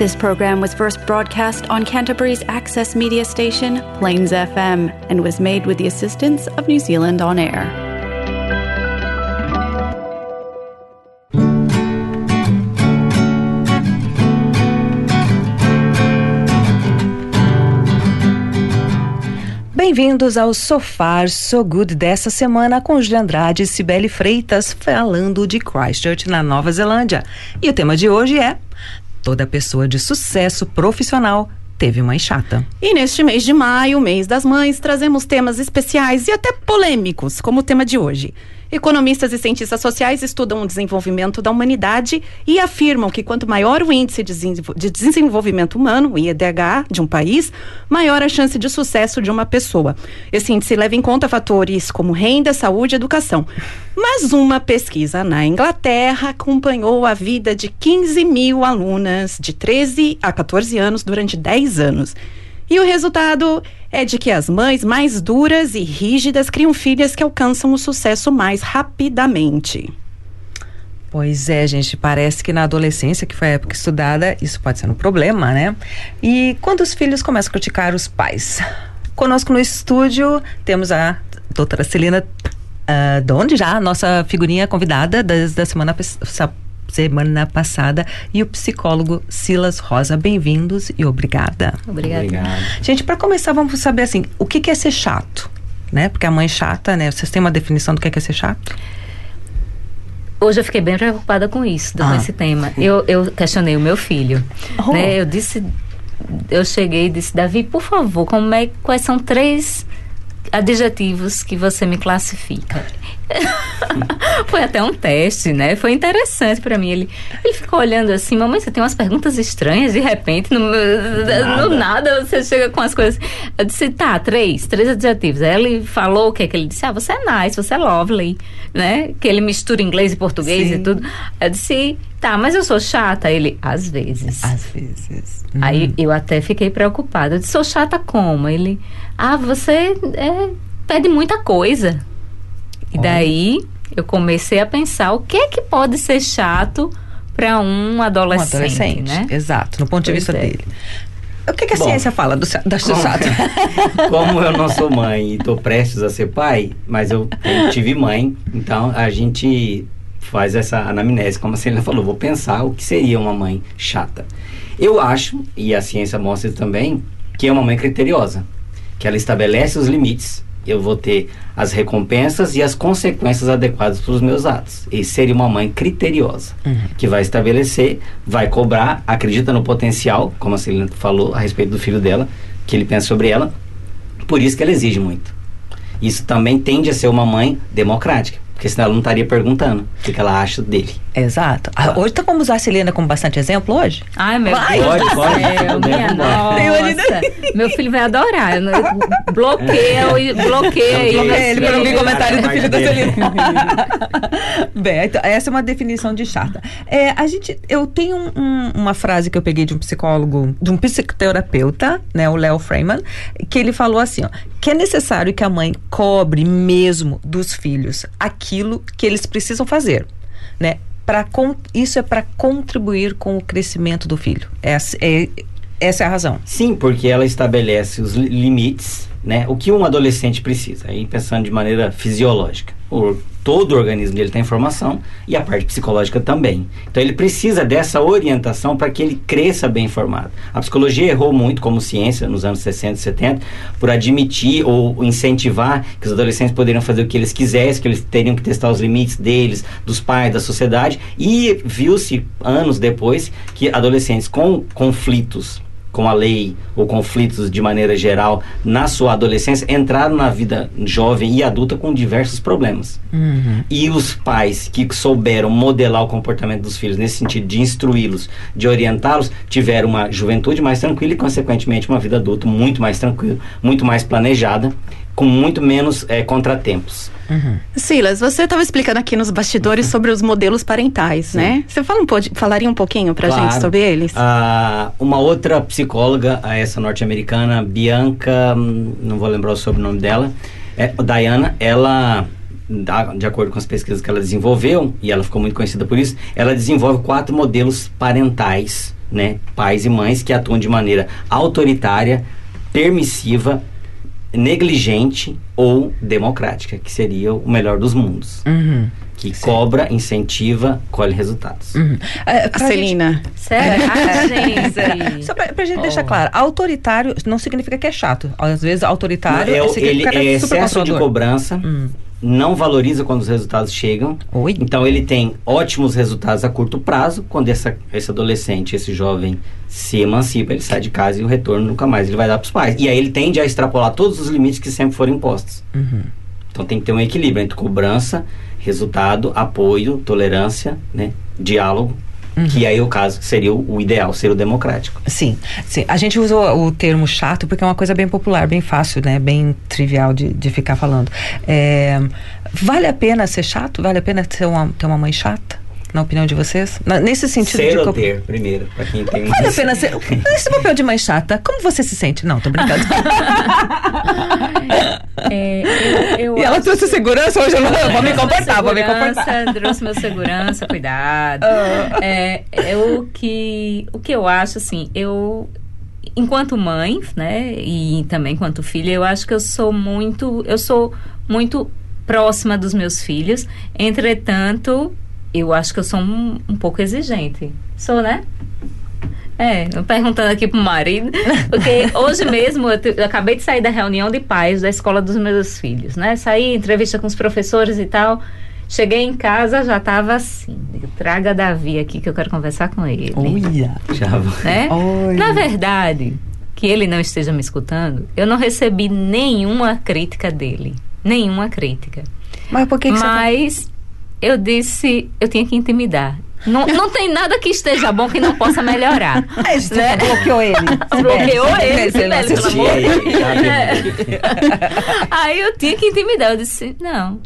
This program was first broadcast on Canterbury's access media station, Plains FM, and was made with the assistance of New Zealand On Air. Bem-vindos ao Sofar So Good dessa semana com Julia Andrade e Cibele Freitas falando de Christchurch na Nova Zelândia. E o tema de hoje é Toda pessoa de sucesso profissional teve mãe chata. E neste mês de maio, mês das mães, trazemos temas especiais e até polêmicos, como o tema de hoje. Economistas e cientistas sociais estudam o desenvolvimento da humanidade e afirmam que quanto maior o índice de desenvolvimento humano, o IDH, de um país, maior a chance de sucesso de uma pessoa. Esse índice leva em conta fatores como renda, saúde e educação. Mas uma pesquisa na Inglaterra acompanhou a vida de 15 mil alunas de 13 a 14 anos durante 10 anos. E o resultado é de que as mães mais duras e rígidas criam filhas que alcançam o sucesso mais rapidamente. Pois é, gente, parece que na adolescência, que foi a época estudada, isso pode ser um problema, né? E quando os filhos começam a criticar os pais? Conosco no estúdio temos a doutora Celina uh, Donde já, nossa figurinha convidada da, da semana semana passada e o psicólogo Silas Rosa. Bem-vindos e obrigada. Obrigada. Obrigado. Gente, para começar, vamos saber assim, o que, que é ser chato? Né? Porque a mãe chata, né? Vocês têm uma definição do que é, que é ser chato? Hoje eu fiquei bem preocupada com isso, com ah. esse tema. Eu, eu questionei o meu filho. Oh. Né? Eu disse, eu cheguei e disse, Davi, por favor, como é, quais são três adjetivos que você me classifica. Foi até um teste, né? Foi interessante para mim. Ele, ele ficou olhando assim, mamãe, você tem umas perguntas estranhas, de repente, no nada, no nada você chega com as coisas. Eu disse, tá, três, três adjetivos. Aí ele falou o que é que ele disse? Ah, você é nice, você é lovely, né? Que ele mistura inglês e português Sim. e tudo. Eu disse, tá, mas eu sou chata? Ele, às vezes. Às vezes. Aí hum. eu até fiquei preocupada. Eu disse, sou chata como? Ele, ah, você é, pede muita coisa. E daí eu comecei a pensar o que é que pode ser chato para um adolescente, um adolescente, né? Exato, no ponto de vista é. dele. O que, que a Bom, ciência fala do, da chato? como eu não sou mãe e estou prestes a ser pai, mas eu, eu, tive mãe, então a gente faz essa anamnese, como a Celina falou, vou pensar o que seria uma mãe chata. Eu acho, e a ciência mostra também, que é uma mãe criteriosa que ela estabelece os limites, eu vou ter as recompensas e as consequências adequadas para os meus atos. E seria uma mãe criteriosa, uhum. que vai estabelecer, vai cobrar, acredita no potencial, como a Celina falou a respeito do filho dela, que ele pensa sobre ela, por isso que ela exige muito. Isso também tende a ser uma mãe democrática porque senão ela não estaria perguntando o que, que ela acha dele. Exato. Ah, hoje tá como usar a Celina como bastante exemplo hoje? Ai, meu vai, Deus. Pode, pode. Minha nossa. Meu filho vai adorar. Eu bloqueia, bloqueia ele para não vir comentário do filho da Celina. Bem, então, essa é uma definição de chata. É, a gente, eu tenho um, uma frase que eu peguei de um psicólogo, de um psicoterapeuta, né, o Léo Freeman, que ele falou assim, ó, que é necessário que a mãe cobre mesmo dos filhos aqui aquilo que eles precisam fazer, né? Para isso é para contribuir com o crescimento do filho. Essa é, essa é a razão. Sim, porque ela estabelece os limites, né? O que um adolescente precisa, aí pensando de maneira fisiológica. O, todo o organismo dele tem informação e a parte psicológica também. Então ele precisa dessa orientação para que ele cresça bem informado. A psicologia errou muito como ciência nos anos 60 e 70 por admitir ou incentivar que os adolescentes poderiam fazer o que eles quisessem, que eles teriam que testar os limites deles, dos pais, da sociedade e viu-se anos depois que adolescentes com conflitos com a lei ou conflitos de maneira geral na sua adolescência entraram na vida jovem e adulta com diversos problemas. Uhum. E os pais que souberam modelar o comportamento dos filhos nesse sentido de instruí-los, de orientá-los, tiveram uma juventude mais tranquila e, consequentemente, uma vida adulta muito mais tranquila, muito mais planejada, com muito menos é, contratempos. Uhum. Silas, você estava explicando aqui nos bastidores uhum. sobre os modelos parentais, Sim. né? Você fala um falaria um pouquinho para claro. gente sobre eles? Ah, uma outra psicóloga, essa norte-americana, Bianca, hum, não vou lembrar o sobrenome dela, é, Diana, ela de acordo com as pesquisas que ela desenvolveu, e ela ficou muito conhecida por isso, ela desenvolve quatro modelos parentais né, pais e mães que atuam de maneira autoritária, permissiva, negligente ou democrática, que seria o melhor dos mundos. Uhum. Que Sim. cobra, incentiva, colhe resultados. Uhum. É, Celina. Gente... Sério? Ah, gente. Só pra, pra gente oh. deixar claro, autoritário não significa que é chato. Às vezes, autoritário não, é, ele é excesso de cobrança. Hum não valoriza quando os resultados chegam. Oi? Então ele tem ótimos resultados a curto prazo, quando essa, esse adolescente, esse jovem se emancipa, ele sai de casa e o retorno nunca mais ele vai dar para os pais. E aí ele tende a extrapolar todos os limites que sempre foram impostos. Uhum. Então tem que ter um equilíbrio entre cobrança, resultado, apoio, tolerância, né, diálogo Uhum. Que aí o caso seria o, o, ideal, ser o democrático. Sim, sim. A gente usa o, o, termo chato porque é uma coisa bem popular, bem fácil, né? Bem trivial de, de ficar falando. É, vale a pena ser chato? Vale a pena ter uma, ter uma mãe chata? Na opinião de vocês? Na, nesse sentido ser de. ou ter, primeiro, para quem tem. Vale a pena ser. Nesse papel de mãe chata, como você se sente? Não, tô brincando. é, eu, eu e ela trouxe segurança hoje, eu não vou me comportar, vou me comportar. Trouxe meu segurança, cuidado. Uh. É, é o que o que eu acho assim, eu enquanto mãe, né, e também enquanto filha, eu acho que eu sou muito, eu sou muito próxima dos meus filhos. Entretanto, eu acho que eu sou um, um pouco exigente. Sou, né? É, perguntando aqui pro marido, porque hoje mesmo eu, eu, acabei de sair da reunião de pais da escola dos meus filhos, né? Saí, entrevista com os professores e tal. Cheguei em casa, já tava assim, traga Davi aqui que eu quero conversar com ele. Olha! Já né? Na verdade, que ele não esteja me escutando, eu não recebi nenhuma crítica dele. Nenhuma crítica. Mas por que, que Mas você eu disse, eu tinha que intimidar. Não, não tem nada que esteja bom que não possa melhorar. É, isso né? bloqueou ele. bloqueou ele, Sibeli, pelo amor de Deus. Aí eu tinha que intimidar. Eu disse, não,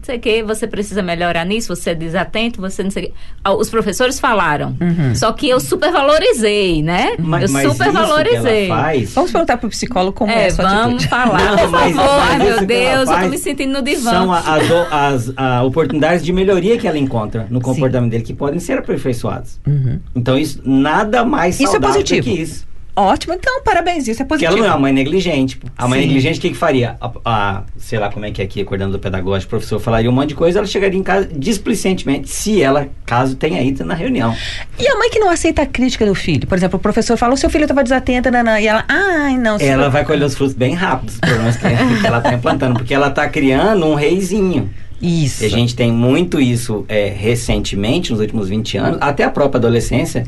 não sei o que, você precisa melhorar nisso, você é desatento, você não sei o que. Ah, os professores falaram. Uhum. Só que eu supervalorizei, né? Mas, eu supervalorizei. Faz... Vamos perguntar pro psicólogo como é, é essa Vamos atitude. falar, não, por mas, favor. Mas Ai, meu Deus, eu tô me sentindo no divã. São as, as, as oportunidades de melhoria que ela encontra no comportamento Sim. dele que podem ser aperfeiçoadas. Uhum. Então, isso nada mais saudável isso é positivo. que isso. Ótimo, então, parabéns, isso é positivo. Porque ela não é uma mãe negligente. A mãe Sim. negligente, o que, que faria? A, a, sei lá como é que é aqui, acordando do pedagógico, o professor falaria um monte de coisa, ela chegaria em casa displicentemente, se ela, caso tenha ido na reunião. E a mãe que não aceita a crítica do filho? Por exemplo, o professor fala, o seu filho estava desatento, nanã, e ela, ai, não. Ela vai colher os frutos bem rápidos, os problemas que, que ela está implantando, porque ela está criando um reizinho. Isso. E a gente tem muito isso é, recentemente, nos últimos 20 anos, até a própria adolescência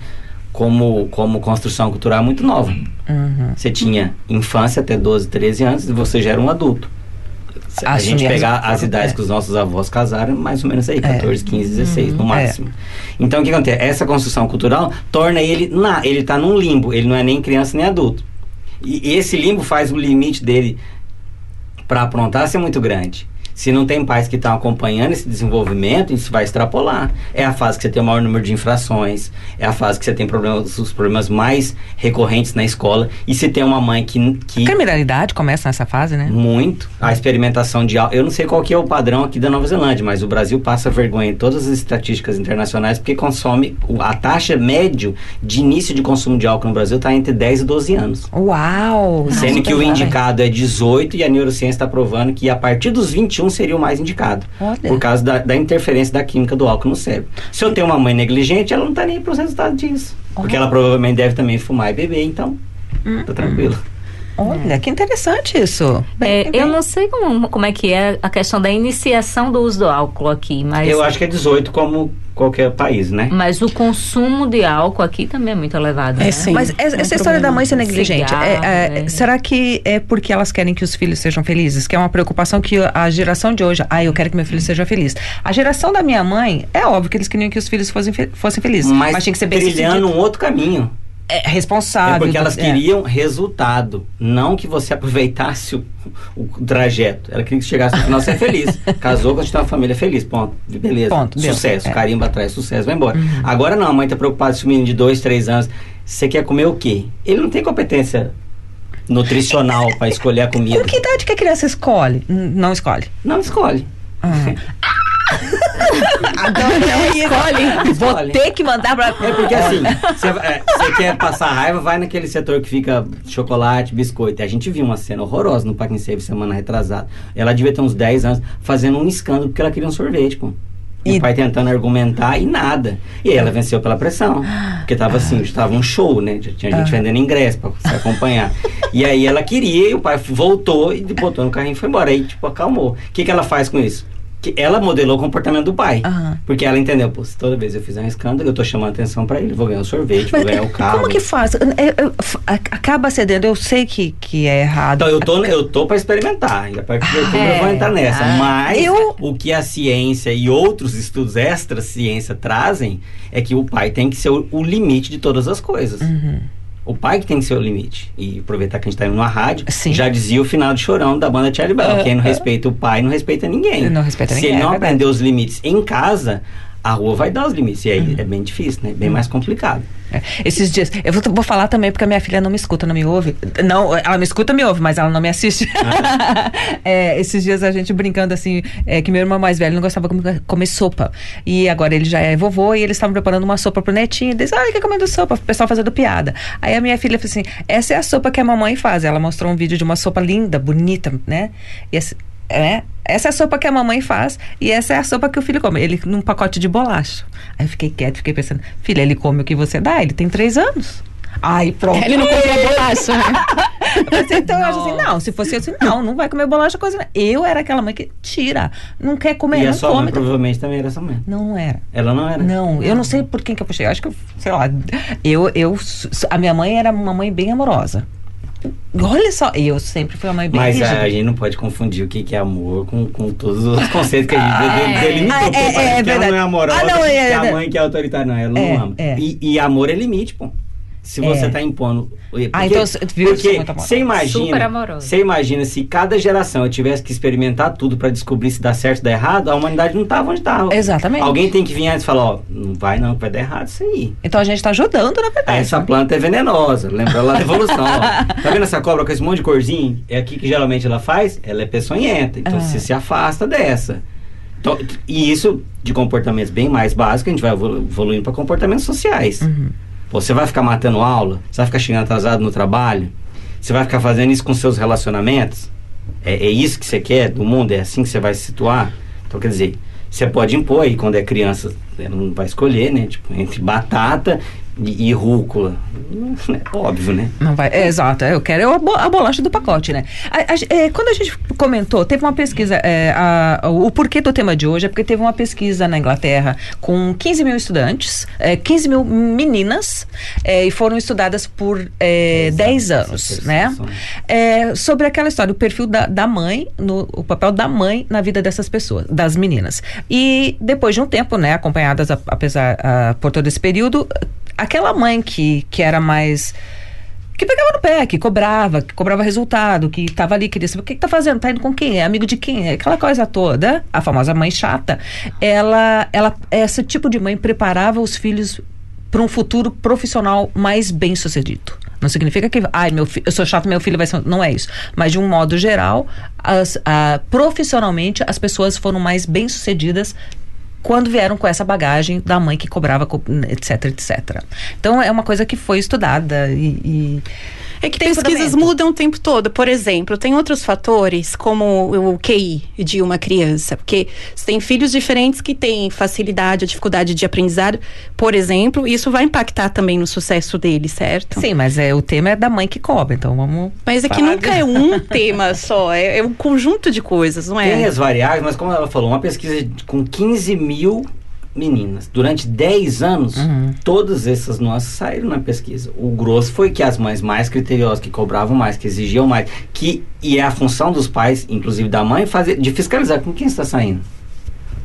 como, como construção cultural muito nova. Uhum. Você tinha infância até 12, 13 anos e você já era um adulto. a gente pegar as, as idades é. que os nossos avós casaram, mais ou menos aí, 14, 15, 16 no máximo. É. Então o que acontece? Essa construção cultural torna ele na, ele está num limbo, ele não é nem criança nem adulto. E, e esse limbo faz o limite dele para aprontar ser muito grande. Se não tem pais que estão acompanhando esse desenvolvimento, isso vai extrapolar. É a fase que você tem o maior número de infrações, é a fase que você tem problemas, os problemas mais recorrentes na escola. E se tem uma mãe que. que a criminalidade começa nessa fase, né? Muito. A experimentação de. Eu não sei qual que é o padrão aqui da Nova Zelândia, mas o Brasil passa vergonha em todas as estatísticas internacionais porque consome. A taxa médio de início de consumo de álcool no Brasil está entre 10 e 12 anos. Uau! Sendo que o indicado é 18 e a neurociência está provando que a partir dos 21 21 seria o mais indicado. Olha. Por causa da, da, interferência da química do álcool no cérebro. Se eu tenho uma mãe negligente, ela não está nem para os resultados disso. Olha. Porque ela provavelmente deve também fumar e beber, então hum. tá tranquilo. Olha, que interessante isso. Bem, é, bem. Eu não sei como, como é que é a questão da iniciação do uso do álcool aqui, mas... Eu acho que é 18 como qualquer país, né? Mas o consumo de álcool aqui também é muito elevado, é, né? Sim. Mas essa, essa história da mãe ser negligente, Cigarro, é, é, é, será que é porque elas querem que os filhos sejam felizes? Que é uma preocupação que a geração de hoje, ah, eu quero que meu filho seja feliz. A geração da minha mãe, é óbvio que eles queriam que os filhos fossem, fossem felizes. Mas, mas tinha que ser bem trilhando um outro caminho é responsável. É porque elas é. queriam resultado, não que você aproveitasse o, o trajeto. Ela queria que chegasse no final ser feliz. Casou, continuar a família feliz, ponto. Beleza. Ponto, sucesso, é. carimba atrás, sucesso, vai embora. Uhum. Agora não, a mãe está preocupada se o menino de dois, três anos, você quer comer o quê? Ele não tem competência nutricional para escolher a comida. Com que idade que a criança escolhe? Não escolhe. Não escolhe. Uhum. Agora escolhe. Vou Escolhe. ter que mandar pra. É porque assim, você é, quer passar raiva, vai naquele setor que fica chocolate, biscoito. A gente viu uma cena horrorosa no Parque Save semana retrasada. Ela devia ter uns 10 anos fazendo um escândalo porque ela queria um sorvete, pô. E o pai tentando argumentar e nada. E aí ela venceu pela pressão. Porque tava assim, estava um show, né? Já tinha gente vendendo ingresso pra se acompanhar. e aí ela queria, e o pai voltou e botou no carrinho e foi embora. Aí, tipo, acalmou. O que, que ela faz com isso? Que ela modelou o comportamento do pai. Aham. Porque ela entendeu, pô, se toda vez eu fizer um escândalo, eu tô chamando atenção pra ele. Vou ganhar o sorvete, vou ganhar o carro. Como que faz? É, é, acaba cedendo. Eu sei que, que é errado. Então, eu tô, eu tô pra experimentar, ainda pra que eu é. vou entrar nessa. Ah, Mas eu- o que a ciência e outros estudos extra-ciência trazem é que o pai tem que ser o, o limite de todas as coisas. Uhum. O pai que tem que ser o limite. E aproveitar que a gente tá indo numa rádio, Sim. já dizia o final de chorão da banda Charlie Brown. Ah, Quem não ah. respeita o pai, não respeita ninguém. Não respeita Se ninguém, ele não é aprender os limites em casa, a rua vai dar os limites. E aí Uhum. é bem difícil, né? Bem mais complicado. É, Esses dias, eu vou, vou falar também porque a minha filha não me escuta, não me ouve. Não, ela me escuta, me ouve, mas ela não me assiste. É, esses dias a gente brincando assim, é, que meu irmão mais velho não gostava de comer, comer sopa. E agora ele já é vovô e eles estavam preparando uma sopa pro netinho. Eles, ai, que comendo sopa? O pessoal fazendo piada. Aí a minha filha falou assim: essa é a sopa que a mamãe faz. Ela mostrou um vídeo de uma sopa linda, bonita, né? E essa, é, essa é a sopa que a mamãe faz e essa é a sopa que o filho come. Ele num pacote de bolacha. Aí eu fiquei quieto, fiquei pensando, filha, ele come o que você dá, ele tem três anos. Ai, pronto. Ele não comprou bolacha, né? Então eu acho assim, não, se fosse eu assim, não, não vai comer bolacha, coisa. não. Eu era aquela mãe que tira, não quer comer, e a não sua mãe come. provavelmente também era essa mãe. Não, não era. Ela não era? Não, eu não sei por quem que eu puxei. Acho que, eu, sei lá, eu, eu, a minha mãe era uma mãe bem amorosa. Olha só, eu sempre fui uma mãe bem Mas rígida. a, gente não pode confundir o que, que é amor com, com todos os conceitos que a gente é. delimitou. Ah, é, pô, é, parece é que ela verdade. não é amorosa, Ah, não, é, que é, a é. mãe que é autoritária, não, ela É, não ama. é. E, e amor é limite, pô. Se você É. tá impondo. Porque, Ah, então porque você imagina. Você imagina se cada geração eu tivesse que experimentar tudo pra descobrir se dá certo ou dá errado, a humanidade não tava onde tava. Exatamente. Alguém tem que vir antes e falar, ó, não vai não, vai dar errado isso aí. Então a gente tá ajudando, na verdade. Essa planta é venenosa, lembra lá da evolução. ó. Tá vendo essa cobra com esse monte de corzinho? É aqui que geralmente ela faz? Ela é peçonhenta. Então Ah. você se afasta dessa. Então, e isso de comportamentos bem mais básicos, a gente vai evolu- evoluindo para comportamentos sociais. Uhum. Você vai ficar matando aula? Você vai ficar chegando atrasado no trabalho? Você vai ficar fazendo isso com seus relacionamentos? É, é isso que você quer do mundo? É assim que você vai se situar? Então, quer dizer, você pode impor aí quando é criança, ela não vai escolher, né? Tipo, entre batata e, e rúcula. É óbvio, né? Não vai, é, exato, eu quero a, bo- a bolacha do pacote, né? A- a- é, quando a gente comentou, teve uma pesquisa, é, a- o porquê do tema de hoje é porque teve uma pesquisa na Inglaterra com 15 mil estudantes, é, 15 mil meninas, é, e foram estudadas por é, 10 Dez anos, né? É, sobre aquela história, o perfil da, da mãe, no, o papel da mãe na vida dessas pessoas, das meninas. E depois de um tempo, né, acompanhadas apesar por todo esse período, aquela mãe que, que era mais que pegava no pé, que cobrava, que cobrava resultado, que estava ali, queria saber o que, que tá fazendo, tá indo com quem, é amigo de quem, é aquela coisa toda, a famosa mãe chata, ela, ela, esse tipo de mãe preparava os filhos para um futuro profissional mais bem sucedido. Não significa que, ai, meu fi- eu sou chato, meu filho vai ser. Não é isso. Mas de um modo geral, as, a- profissionalmente, as pessoas foram mais bem sucedidas quando vieram com essa bagagem da mãe que cobrava, co- etc, etc. Então é uma coisa que foi estudada e. e É que tem pesquisas mudam o tempo todo. Por exemplo, tem outros fatores, como o QI de uma criança. Porque você tem filhos diferentes que têm facilidade ou dificuldade de aprendizado, por exemplo, isso vai impactar também no sucesso dele, certo? Sim, mas é, o tema é da mãe que cobra, então vamos. Mas é que nunca de- é um tema só, é, é um conjunto de coisas, não Tem é? as variáveis, mas como ela falou, uma pesquisa com 15 mil meninas durante 10 anos, Uhum. todas essas nuances saíram na pesquisa. O grosso foi que as mães mais criteriosas, que cobravam mais, que exigiam mais, que e é a função dos pais, inclusive da mãe, fazer, de fiscalizar com quem está saindo.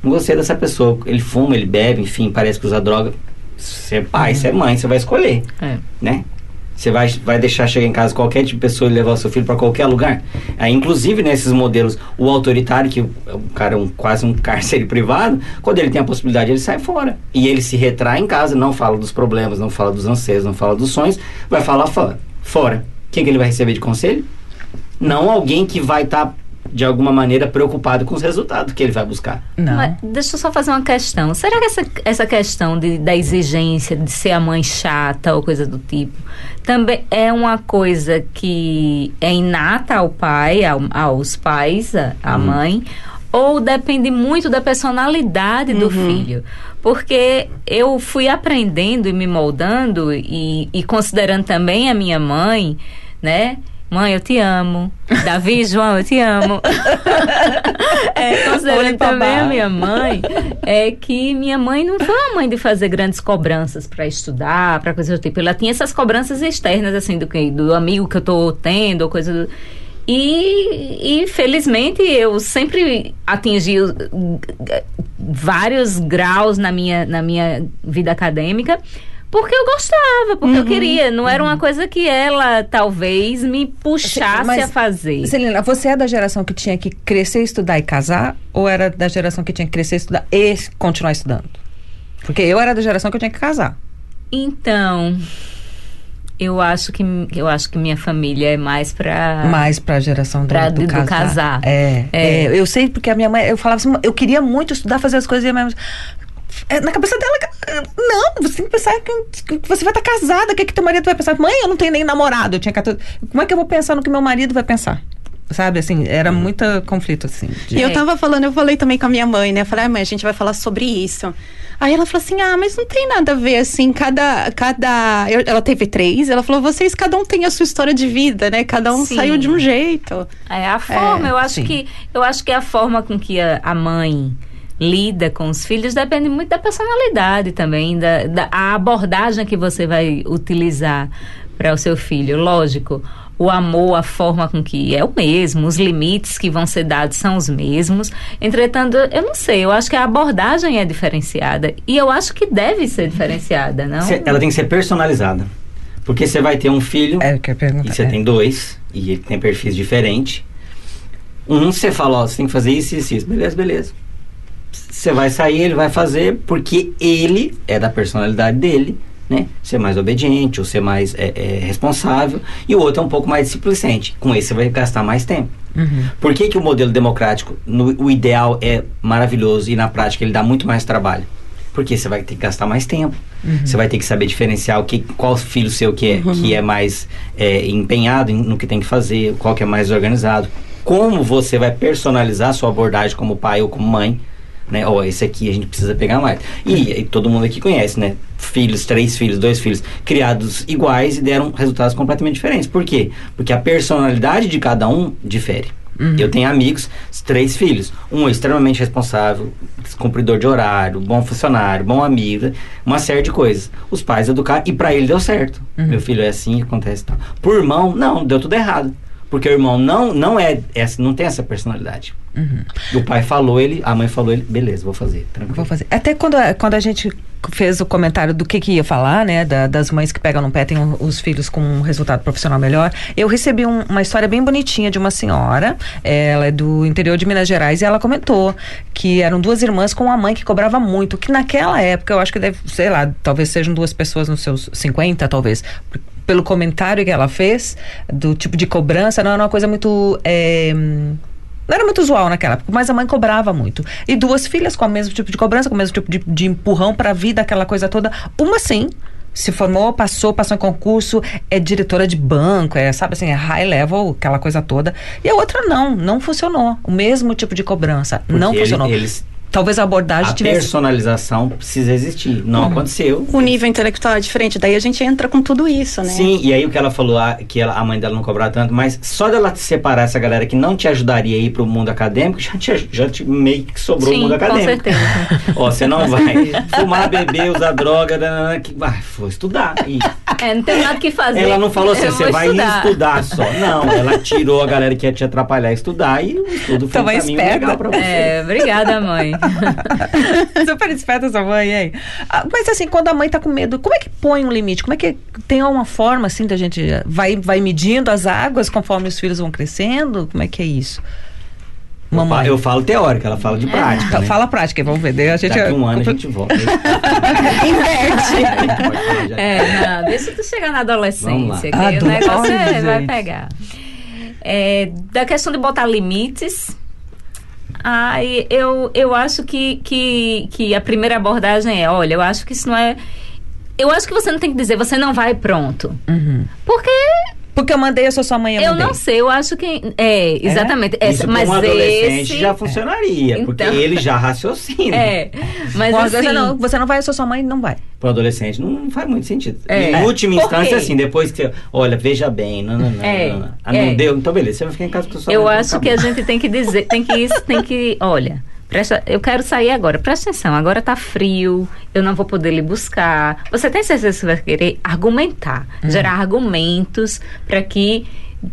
Não gostei dessa pessoa. Ele fuma, ele bebe, enfim, parece que usa droga. Você é pai, você é mãe, você vai escolher, É. né? Você vai, vai deixar chegar em casa qualquer tipo de pessoa e levar o seu filho para qualquer lugar? Aí, inclusive, nesses modelos, o autoritário, que o, o cara é um, quase um cárcere privado, quando ele tem a possibilidade, ele sai fora. E ele se retrai em casa, não fala dos problemas, não fala dos anseios, não fala dos sonhos, vai falar fora. Fora. Quem que ele vai receber de conselho? Não alguém que vai estar de alguma maneira, preocupado com os resultados que ele vai buscar. Não. Mas deixa eu só fazer uma questão. Será que essa, essa questão de, da exigência de ser a mãe chata ou coisa do tipo também é uma coisa que é inata ao pai, ao, aos pais, a uhum. mãe? Ou depende muito da personalidade uhum. do filho? Porque eu fui aprendendo e me moldando e, e considerando também a minha mãe, né? Mãe, eu te amo. Davi, João, eu te amo. é, considerando também a minha mãe, é que minha mãe não foi uma mãe de fazer grandes cobranças para estudar, para coisas do tipo. Ela tinha essas cobranças externas, assim, do, do amigo que eu tô tendo, ou coisa do... E, e felizmente eu sempre atingi vários graus na minha, na minha vida acadêmica porque eu gostava, porque uhum, eu queria. Não uhum. era uma uhum. coisa que ela talvez me puxasse Mas, a fazer. Celina, você é da geração que tinha que crescer, estudar e casar? Ou era da geração que tinha que crescer, estudar e continuar estudando? Porque eu era da geração que eu tinha que casar. Então, eu acho que eu acho que minha família é mais para mais para a geração do, pra, do, do casar. casar. É, é. é, eu sei porque a minha mãe eu falava assim, eu queria muito estudar, fazer as coisas e a minha mãe, na cabeça dela, não, você tem que pensar que, que você vai estar casada, o que, é que teu marido vai pensar? Mãe, eu não tenho nem namorado, eu tinha 14. Como é que eu vou pensar no que meu marido vai pensar? Sabe, assim, era uhum. muito conflito, assim. De... E eu tava falando, eu falei também com a minha mãe, né? Eu falei, ah, mãe, a gente vai falar sobre isso. Aí ela falou assim: ah, mas não tem nada a ver, assim, cada. cada eu, ela teve três, ela falou: vocês, cada um tem a sua história de vida, né? Cada um sim. saiu de um jeito. É a forma, é, eu acho sim. que. Eu acho que é a forma com que a, a mãe lida com os filhos depende muito da personalidade também, da, da a abordagem que você vai utilizar para o seu filho. Lógico, o amor, a forma com que é o mesmo, os limites que vão ser dados são os mesmos. Entretanto, eu não sei, eu acho que a abordagem é diferenciada e eu acho que deve ser diferenciada, não? Ela tem que ser personalizada. Porque você vai ter um filho é, que e você é. tem dois e ele tem perfis diferentes. Um você fala, ó, você tem que fazer isso, isso, isso. Beleza, beleza. Você vai sair, ele vai fazer porque ele é da personalidade dele, né? Ser mais obediente ou ser mais é, é, responsável. E o outro é um pouco mais displicente. Com esse você vai gastar mais tempo. Uhum. Por que, que o modelo democrático, no, o ideal é maravilhoso e na prática ele dá muito mais trabalho? Porque você vai ter que gastar mais tempo. Uhum. Você vai ter que saber diferenciar o que, qual filho seu que é, uhum. que é mais é, empenhado no que tem que fazer, qual que é mais organizado. Como você vai personalizar a sua abordagem como pai ou como mãe né? Ó, oh, esse aqui a gente precisa pegar mais. E, e, todo mundo aqui conhece, né? Filhos, três filhos, dois filhos, criados iguais e deram resultados completamente diferentes. Por quê? Porque a personalidade de cada um difere. Uhum. Eu tenho amigos, três filhos. Um é extremamente responsável, cumpridor de horário, bom funcionário, bom amigo, uma série de coisas. Os pais educaram e para ele deu certo. Uhum. Meu filho é assim, acontece tal. Por irmão, não, deu tudo errado. Porque o irmão não, não é essa, não tem essa personalidade. Uhum. O pai falou, ele, a mãe falou, ele, beleza, vou fazer, tranquilo. Vou fazer. Até quando a, quando a gente fez o comentário do que, que ia falar, né, da, das mães que pegam no pé, têm os filhos com um resultado profissional melhor, eu recebi um, uma história bem bonitinha de uma senhora, ela é do interior de Minas Gerais, e ela comentou que eram duas irmãs com uma mãe que cobrava muito, que naquela época, eu acho que deve, sei lá, talvez sejam duas pessoas nos seus 50, talvez, pelo comentário que ela fez, do tipo de cobrança, não era uma coisa muito... É, não era muito usual naquela época, mas a mãe cobrava muito. E duas filhas com o mesmo tipo de cobrança, com o mesmo tipo de, de empurrão para a vida, aquela coisa toda. Uma sim, se formou, passou, passou em concurso, é diretora de banco, é, sabe assim, é high level, aquela coisa toda. E a outra não, não funcionou. O mesmo tipo de cobrança, Porque não funcionou. Eles talvez a abordagem a tivesse... personalização precisa existir. Não uhum. aconteceu. O nível intelectual é diferente. Daí a gente entra com tudo isso, né? Sim, e aí o que ela falou, que ela, a mãe dela não cobrava tanto, mas só dela separar essa galera que não te ajudaria a ir pro mundo acadêmico, já te, já te meio que sobrou Sim, o mundo acadêmico. com certeza. Ó, você não vai fumar, beber, usar droga, que vai, vou estudar. E... É, não tem nada que fazer. Ela não falou assim, você vai estudar. estudar só. Não, ela tirou a galera que ia te atrapalhar a estudar e o estudo foi um caminho esperta. legal pra você. É, obrigada, mãe. Super esperta essa mãe, hein? Ah, mas assim, quando a mãe tá com medo, como é que põe um limite? Como é que tem uma forma assim da gente vai, vai medindo as águas conforme os filhos vão crescendo? Como é que é isso? Mamãe. Eu falo teórica, ela fala de prática. É. Né? Fala prática, vamos ver. A gente Daqui um ano a gente volta. Inverte. é, não, deixa tu chegar na adolescência, que ah, o negócio é, vai pegar. É, da questão de botar limites. Ai, eu, eu acho que, que, que a primeira abordagem é, olha, eu acho que isso não é. Eu acho que você não tem que dizer, você não vai pronto. Uhum. Porque Porque eu mandei, eu sou sua mãe, eu, eu mandei. não sei, eu acho que. É, exatamente. Essa, Isso mas para um adolescente esse, já funcionaria, porque Então. ele já raciocina. É, mas Com assim, você não, você não vai, eu sou sua mãe, não vai. Para o adolescente não faz muito sentido. É. Em última instância, assim, depois que você, olha, veja bem, não, não, não, É, não, não. Ah, não é. deu, então beleza, você vai ficar em casa com a sua Eu mãe, então acho que a gente tem que dizer, tem que isso, tem que, olha, presta, eu quero sair agora, presta atenção, agora tá frio, eu não vou poder lhe buscar. Você tem certeza que vai querer argumentar, gerar argumentos para que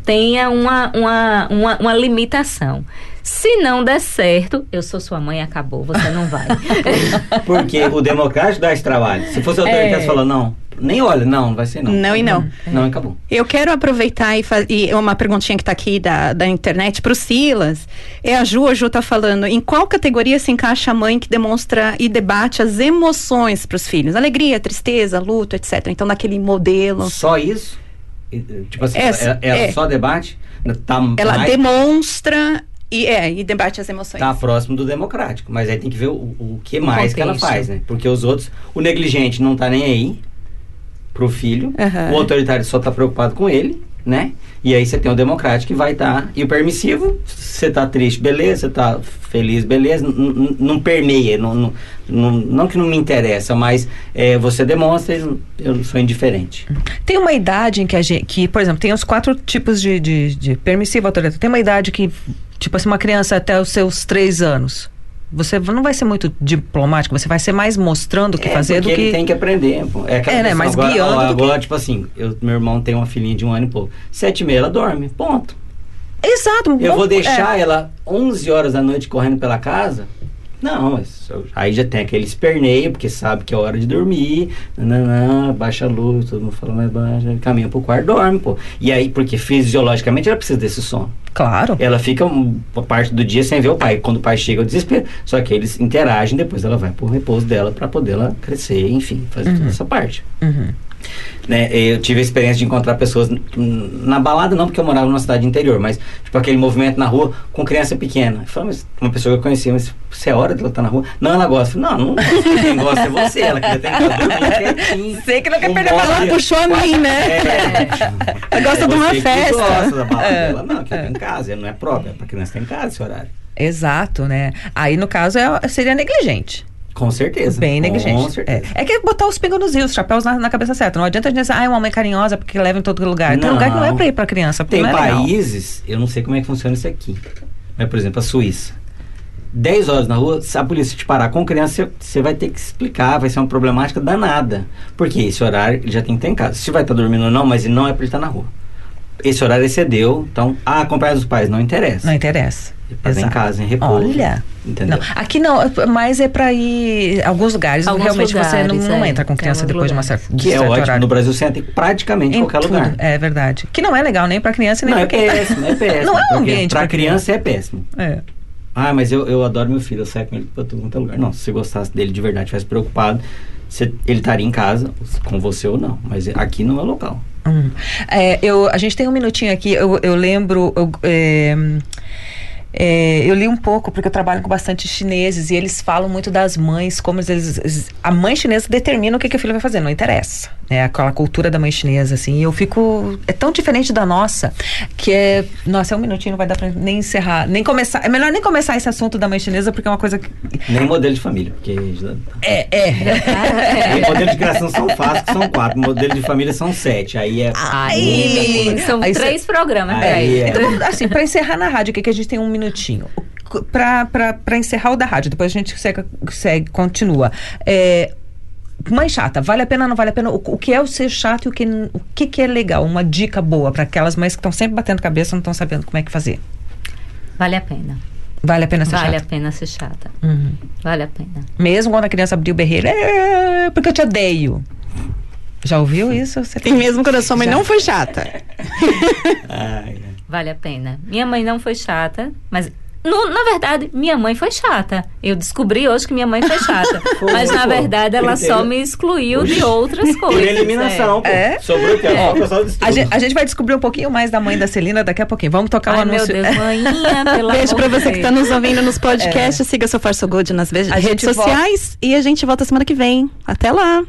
tenha uma, uma, uma, uma limitação. Se não der certo, eu sou sua mãe, acabou, você não vai. Porque o democrático dá esse trabalho. Se fosse autoritário, É. você fala, não, nem olha, não, não vai ser não. Não e não. Não, acabou. Eu quero aproveitar e fazer uma perguntinha que está aqui da, da internet para o Silas. É a Ju, a Ju está falando, em qual categoria se encaixa a mãe que demonstra e debate as emoções para os filhos? Alegria, tristeza, luto, etc. Então, naquele modelo. Só isso? Tipo assim, Essa- ela, ela é. só debate? Tá Ela mais- demonstra e, é, e debate as emoções. tá próximo do democrático. Mas aí tem que ver o, o que mais que ela faz, né? Porque os outros, o negligente não tá nem aí pro filho, Aham. o autoritário só tá preocupado com ele, né? E aí você tem o democrático que vai estar. e o permissivo, você tá triste, beleza, você tá feliz, beleza, n- não permeia, não, não, não, que não me interessa, mas é, você demonstra, eu, eu sou indiferente. Tem uma idade em que a gente, que, por exemplo, tem os quatro tipos de, de, de permissivo autoritário. Tem uma idade que, tipo assim, uma criança até os seus três anos. Você não vai ser muito diplomático, você vai ser mais mostrando o que É, fazer do que. ele tem que aprender. Pô. É, É, né, mas agora, guiando ó, do que- agora, tipo assim, eu, meu irmão tem uma filhinha de um ano e pouco. Sete e meia ela dorme, ponto. Exato. Eu bom- vou deixar é. ela 11 horas da noite correndo pela casa? Não, aí já tem aquele esperneio, porque sabe que é hora de dormir, nananã, baixa a luz, todo mundo fala mais baixo, caminha pro quarto, dorme, pô. E aí, porque fisiologicamente ela precisa desse sono. Claro. Ela fica um- uma parte do dia sem ver o pai. Quando o pai chega, o desespero. Só que eles interagem, depois ela vai pro repouso dela para poder ela crescer, enfim, fazer toda essa parte. Uhum. Né, eu tive a experiência de encontrar pessoas na balada, não porque eu morava numa cidade interior, mas tipo aquele movimento na rua com criança pequena. Eu falei, mas uma pessoa que eu conhecia, mas se é hora dela estar na rua? Não, ela gosta. Falei, não, não. Quem gosta é você. Ela queria ter que. Sei que não quer perder a bola. Ela puxou a mim, né? É. Ela gosta de uma Você festa. gosta da balada É. dela. Não, que eu tô em casa, ele não é próprio, é pra criança estar em casa esse horário. Exato, né? Aí, no caso, é, seria negligente. Com certeza. Bem negligente. É. é que botar os pingos nos rios, os chapéus na, na cabeça certa. Não adianta a gente dizer, ah, é uma mãe carinhosa porque leva em todo lugar. Tem Não. lugar que não é pra ir pra criança. Tem é países, eu não sei como é que funciona isso aqui. Mas, por exemplo, a Suíça. 10 horas na rua, se a polícia te parar com criança, você- você vai ter que explicar, vai ser uma problemática danada. Porque esse horário ele já tem que estar em casa. Se vai estar dormindo ou não, mas ele não é pra ele estar na rua. Esse horário excedeu, então, ah, acompanhar os pais, não interessa. Não interessa. É pra estar em casa, em repouso. Olha. Entendeu? Não, aqui não, mas é pra ir. Alguns lugares, Alguns realmente você não, lugares, não é. entra com criança depois de uma lugares. certa. de Que é ótimo. horário. No Brasil você entra em praticamente Em qualquer tudo. lugar. É verdade. Que não é legal nem pra criança, nem Não, é péssimo, é péssimo. Não é um ambiente Pra pra criança é péssimo. É. Ah, mas eu, eu adoro meu filho, eu saio com ele pra todo quanto é lugar. Não, se você gostasse dele de verdade, tivesse preocupado, você- ele estaria em casa, com você ou não. Mas aqui não é local. Hum. É, eu, a gente tem um minutinho aqui, eu, eu lembro. eu, é, é, eu li um pouco, porque eu trabalho com bastante chineses, e eles falam muito das mães, como eles. a mãe chinesa determina o que, que o filho vai fazer, não interessa. É aquela cultura da mãe chinesa, assim. E eu fico. É tão diferente da nossa, que é. Nossa, é um minutinho, não vai dar pra nem encerrar, nem começar. É melhor nem começar esse assunto da mãe chinesa, porque é uma coisa que. Nem modelo de família, porque. já- É, é. Nem modelo de criação são fáceis, que são quatro. Modelo de família são sete. Aí é. Menino, são Aí cê- três programas pra Aí ir. é. Então, assim, para encerrar na rádio, o que, que a gente tem um minutinho? Para encerrar o da rádio, depois a gente segue, segue continua. É, mãe chata, vale a pena ou não vale a pena? O, o que é o ser chato e o que, o que, que é legal? Uma dica boa para aquelas mães que estão sempre batendo cabeça e não estão sabendo como é que fazer. Vale a pena. Vale a pena ser Vale a chata? pena ser chata. Uhum. Vale a pena. Mesmo quando a criança abriu o berreiro, é porque eu te odeio. Já ouviu isso? Você E mesmo quando a sua mãe Já. não foi chata. Ai, ai. Vale a pena. Minha mãe não foi chata, mas no, na verdade, minha mãe foi chata. Eu descobri hoje que minha mãe foi chata. Foi, mas na verdade ela só me excluiu de outras coisas. Por eliminação, é. pô. Sobrou tempo, é. a, gente, a gente vai descobrir um pouquinho mais da mãe da Celina daqui a pouquinho. Vamos tocar o um anúncio. Meu Deus, manhinha, Beijo pra você que está nos ouvindo nos podcasts. É. Siga seu Farso Gold nas redes sociais. Volta. E a gente volta semana que vem. Até lá!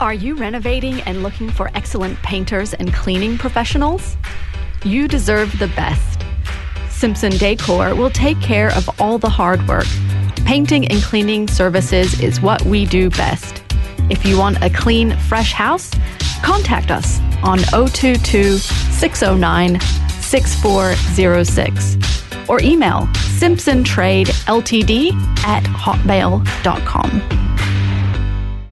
Are you renovating and looking for excellent painters and cleaning professionals? You deserve the best. Simpson Decor will take care of all the hard work. Painting and cleaning services is what we do best. If you want a clean, fresh house, contact us on 022 609 6406 or email simpsontradeltd at hotmail.com.